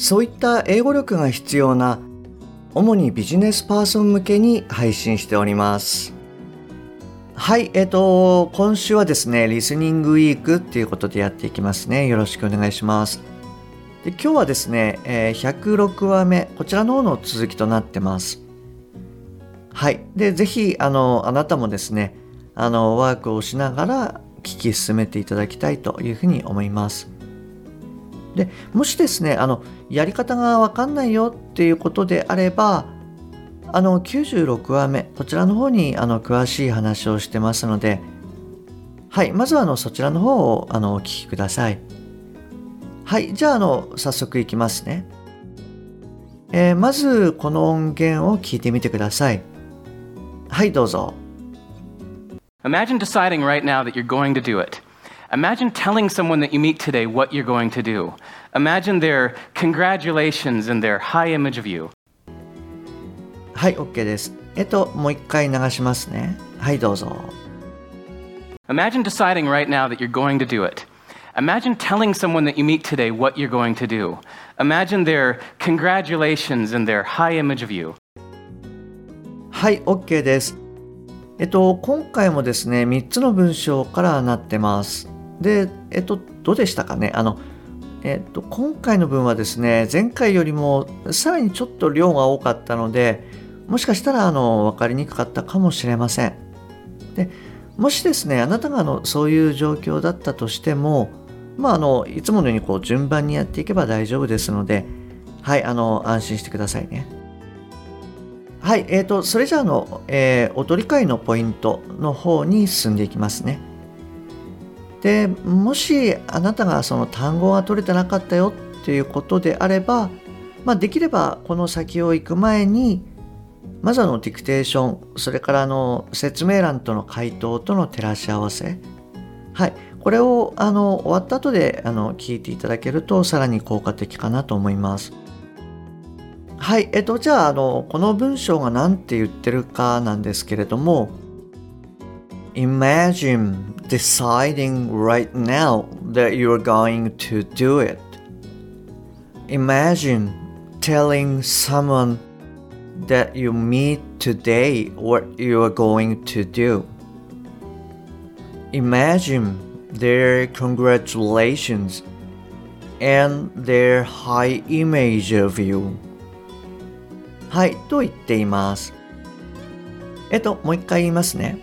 そういった英語力が必要な主にビジネスパーソン向けに配信しております。はいえっ、ー、と今週はですねリスニングウィークっていうことでやっていきますね。よろしくお願いします。で今日はですね、えー、106話目こちらの方の続きとなってます。はいでぜひあのあなたもですねあのワークをしながら聞き進めていただきたいというふうに思います。でもしですねあのやり方が分かんないよっていうことであればあの96話目こちらの方にあの詳しい話をしてますのではいまずはあのそちらの方をあのお聞きください。はいじゃああの早速いきますね、えー、まずこの音源を聞いてみてください。はいどうぞ。Imagine deciding right now that you're going to do it. Imagine telling someone that you meet today what you're going to do. Imagine their congratulations and their high image of you. はい、OK です。えっと、もう一回流しますね。はい、どうぞ。Imagine deciding right now that you're going to do it. Imagine telling someone that you meet today what you're going to do. Imagine their congratulations and their high image of you. はい、OK です。えっと、今回もですね、3つの文章からなってます。 で、えっと、どうでしたかね？あの、えっと、今回の文はですね、前回よりもさらにちょっと量が多かったので、もしかしたら、あの、分かりにくかったかもしれません。で、もしですね、あなたがあのそういう状況だったとしても、まあ、あの、いつものようにこう順番にやっていけば大丈夫ですので、はい、あの、安心してくださいね。はい、えーと、それじゃあの、えー、おとり会のポイントの方に進んでいきますね。でもしあなたがその単語が取れてなかったよっていうことであれば、まあ、できればこの先を行く前にまずあのディクテーションそれからあの説明欄との回答との照らし合わせ。はい。これをあの終わった後であの聞いていただけるとさらに効果的かなと思います。はい、えっと、じゃあ、あの、この文章が何て言ってるかなんですけれども、Imagine deciding right now that you're going to do it. Imagine telling someone that you meet today what you're going to do. Imagine their congratulations and their high image of you. はい、と言っています。えっと、もう一回言いますね。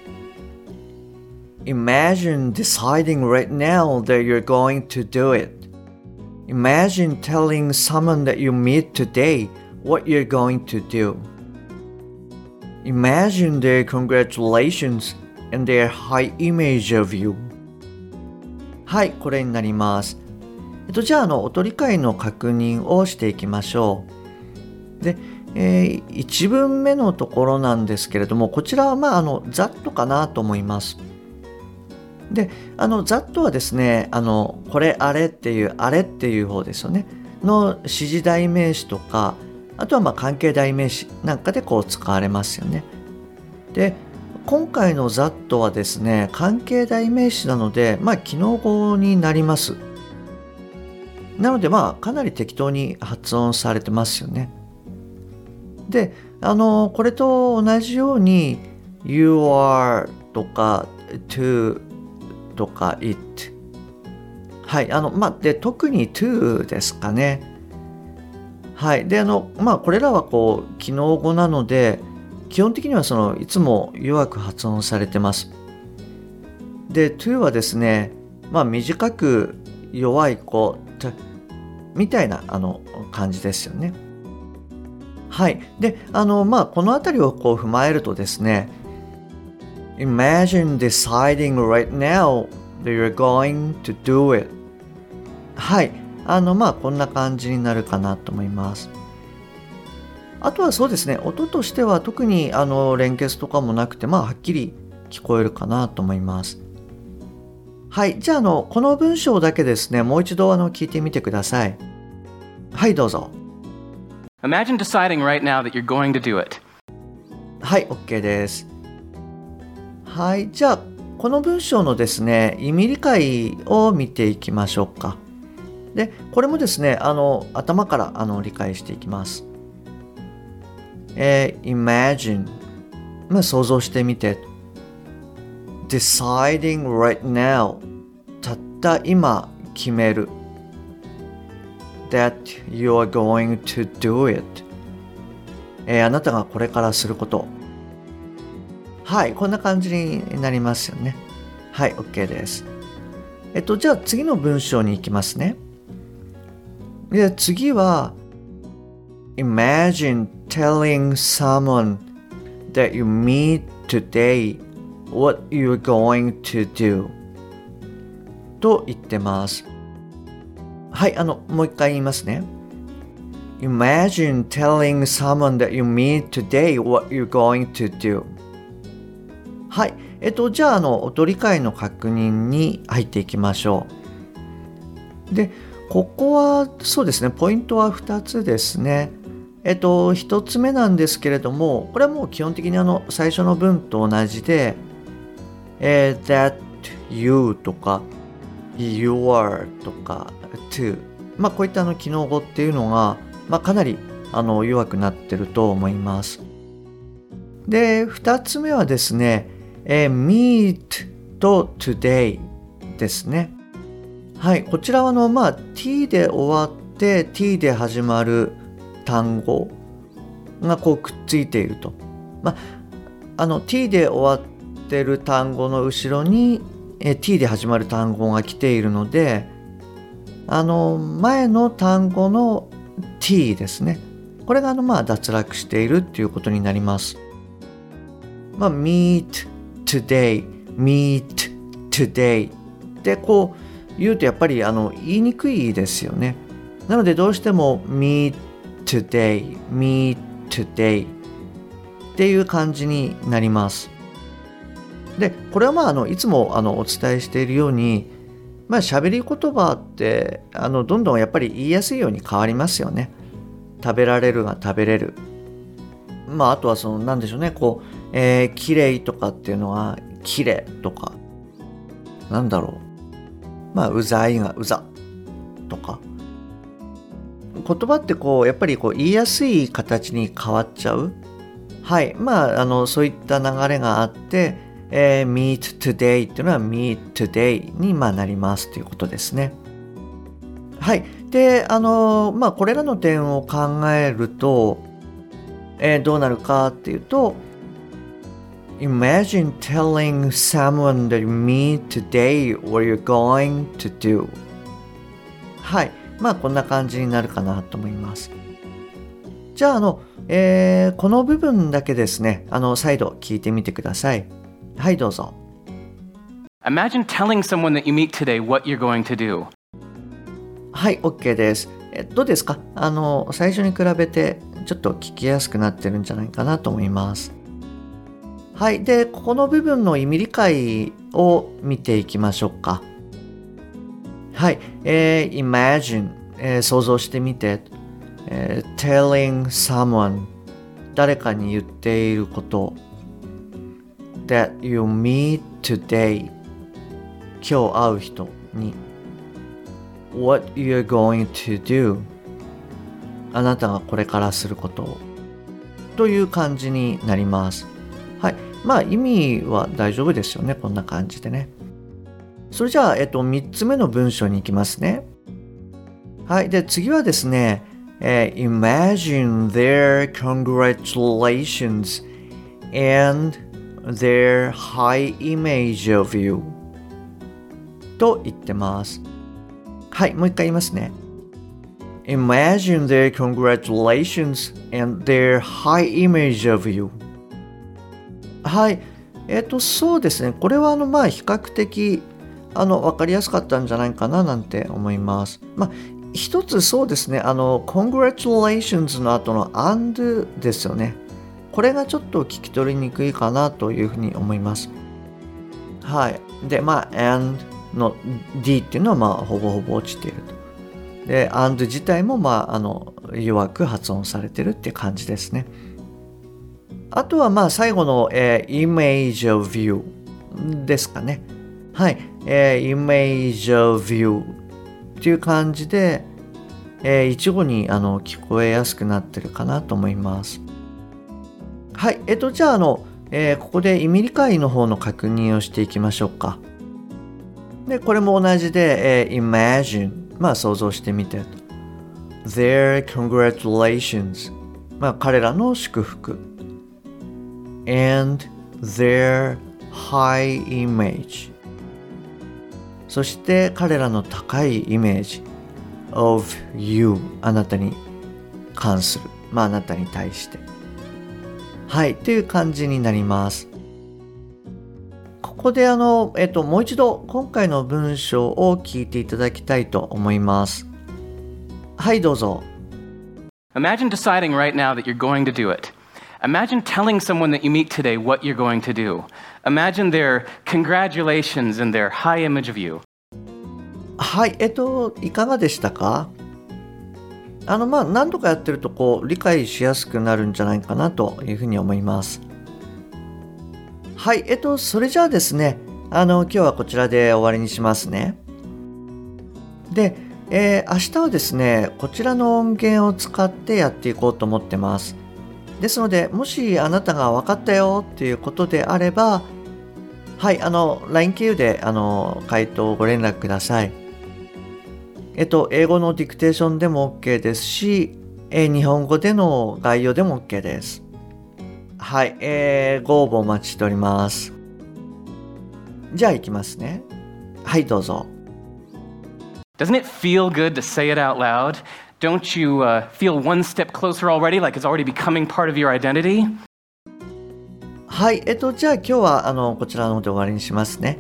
Imagine deciding right now that you're going to do it. Imagine telling someone that you meet today what you're going to do. Imagine their congratulations and their high image of you. はい、これになります。えっと、じゃあ、あの、音理解の確認をしていきましょう。で、えー、1文目のところなんですけれどもこちらはまああのざっとかなと思います。であのざっとはですねあのこれあれっていうあれっていう方ですよねの指示代名詞とかあとはまあ関係代名詞なんかでこう使われますよね。で今回のざっとはですね関係代名詞なのでまあ機能語になります。なのでまあかなり適当に発音されてますよね。であのこれと同じように You are とか to とか it はいあのまあで特に to ですかねはいであのまあこれらはこう機能語なので基本的にはそのいつも弱く発音されてますで to はですねまあ短く弱い子みたいなあの感じですよね。はい。で、あの、まあ、この辺りをこう踏まえるとですね、Imagine deciding right now that you're going to do it. はい。あのまあこんな感じになるかなと思います。あとはそうですね。音としては特にあの連結とかもなくてまあはっきり聞こえるかなと思います。はい。じゃああのこの文章だけですね。もう一度あの聞いてみてください。はいどうぞ。Imagine deciding right now that you're going to do it. はい OK ですはいじゃあこの文章のですね意味理解を見ていきましょうか。でこれもですねあの頭からあの理解していきます。えー、imagine まあ想像してみて。deciding right now たった今決める。that you are going to do it えー、あなたがこれからすること。はいこんな感じになりますよねはい OK ですえっとじゃあ次の文章に行きますねで次は Imagine telling someone that you meet today what you're going to do と言ってますはいあのもう一回言いますね Imagine telling someone that you meet today what you're going to do はい。えっとじゃああの音理解の確認に入っていきましょう。でここはそうですね。ポイントは2つですね。えっと1つ目なんですけれどもこれはもう基本的にあの最初の文と同じで、えー、that you とか you are とか to まあこういったあの機能語っていうのが、まあ、かなりあの弱くなってると思います。で2つ目はですね、えー、meet と today ですね。はいこちらはあのまあ t で終わって t で始まる単語がこうくっついていると。まああの t で終わってる単語の後ろにえ t で始まる単語が来ているのであの前の単語の t ですね。これがあのまあ脱落しているっていうことになります。まあ meet today meet today でこう言うとやっぱりあの言いにくいですよねなのでどうしても meet today meet today っていう感じになりますでこれはまああのいつもあのお伝えしているようにまあ喋り言葉ってあのどんどんやっぱり言いやすいように変わりますよね。食べられるが食べれる。まああとはその何でしょうねこう、えー、綺麗とかっていうのは綺麗とか。なんだろう。まあうざいがうざとか。言葉ってこうやっぱりこう言いやすい形に変わっちゃう。はい。まああのそういった流れがあってえー、meet today っていうのは meet today にまあなりますということですね。はい。で、あのまあこれらの点を考えると、えー、どうなるかっていうと、Imagine telling someone that you meet today what you're going to do. はい。まあこんな感じになるかなと思います。じゃあ、あの、えー、この部分だけですね、あの、再度聞いてみてください。はいどうぞ Imagine telling someone that you meet today what you're going to do. はい OK ですえどうですかあの最初に比べてちょっと聞きやすくなってるんじゃないかなと思いますはい。でここの部分の意味理解を見ていきましょうか。はい、えー、imagine、えー、想像してみて、えー、telling someone 誰かに言っていること。that you meet today 今日会う人に。what you're going to do あなたがこれからすることを。という感じになります。はい。まあ意味は大丈夫ですよねこんな感じでねそれじゃあ、えっと、3つ目の文章に行きますねはいで次はですね、えー、Imagine their congratulations and their high image of you と言ってます。はい、もう一回言いますね。Imagine their congratulations and their high image of you はい、えっ、ー、と、そうですね。これはあの、まあ、比較的、あの、わかりやすかったんじゃないかななんて思います。まあ、一つそうですね、あの、congratulations の後の and ですよね。これがちょっと聞き取りにくいかなというふうに思います。はい。で、まあ、and の D っていうのは、まあ、ほぼほぼ落ちていると。で、and 自体も、まあ、あの、弱く発音されてるって感じですね。あとは、まあ、最後の、えー、image of you ですかね。はい。えー、image of you っていう感じで、えー、一語にあの聞こえやすくなってるかなと思います。はい。えっと、じゃあ、あの、えー、ここで意味理解の方の確認をしていきましょうか。で、これも同じで、えー、imagine、まあ想像してみてと。their congratulations、まあ彼らの祝福。And their high image. そして彼らの高いイメージ of you あなたに関する。まああなたに対して。はいという感じになります。ここであの、えっと、もう一度今回の文章を聞いていただきたいと思います。はいどうぞ。Imagine deciding right now that you're going to do it. Imagine telling someone that you meet today what you're going to do. Imagine their congratulations and their high image of you. はい、えっと、いかがでしたか？あの、まあ、何度かやってると、こう、理解しやすくなるんじゃないかなというふうに思います。はい、えっと、それじゃあですね、あの、今日はこちらで終わりにしますね。で、えー、明日はですね、こちらの音源を使ってやっていこうと思ってます。ですので、もしあなたが分かったよっていうことであれば、はい、あの、LINE 経由で、あの、回答をご連絡ください。えっと、英語のディクテーションでも OK ですし、え日本語での概要でも OK です。はい、えー、ご応募お待ちしております。じゃあ行きますね。はい、どうぞ。Doesn't it feel good to say it out loud? Don't you uh, feel one step closer already, like it's already becoming part of your identity? はい、えっと、じゃあ今日はあのこちらの方で終わりにしますね。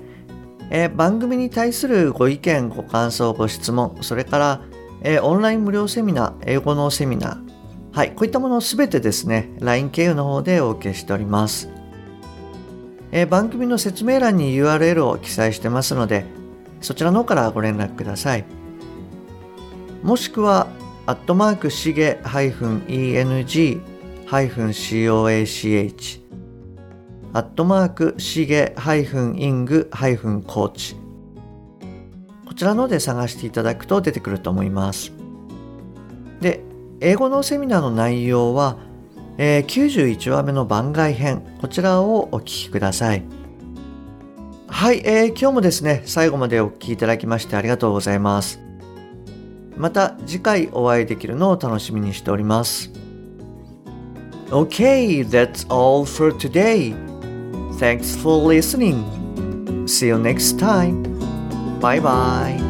えー、番組に対するご意見、ご感想、ご質問、それから、えー、オンライン無料セミナー、英語のセミナー、はい、こういったものをすべてですね、LINE 経由の方でお受けしております。えー、番組の説明欄に URL を記載してますので、そちらの方からご連絡ください。もしくは、アットマークしげ -eng-coach アットマークしげ -ing-coach こちらので探していただくと出てくると思います。で、英語のセミナーの内容は、えー、91話目の番外編、こちらをお聞きください。はい、えー、今日もですね、最後までお聞きいただきましてありがとうございます。また次回お会いできるのを楽しみにしております。Okay, that's all for today. Thanks for listening. See you next time. Bye bye.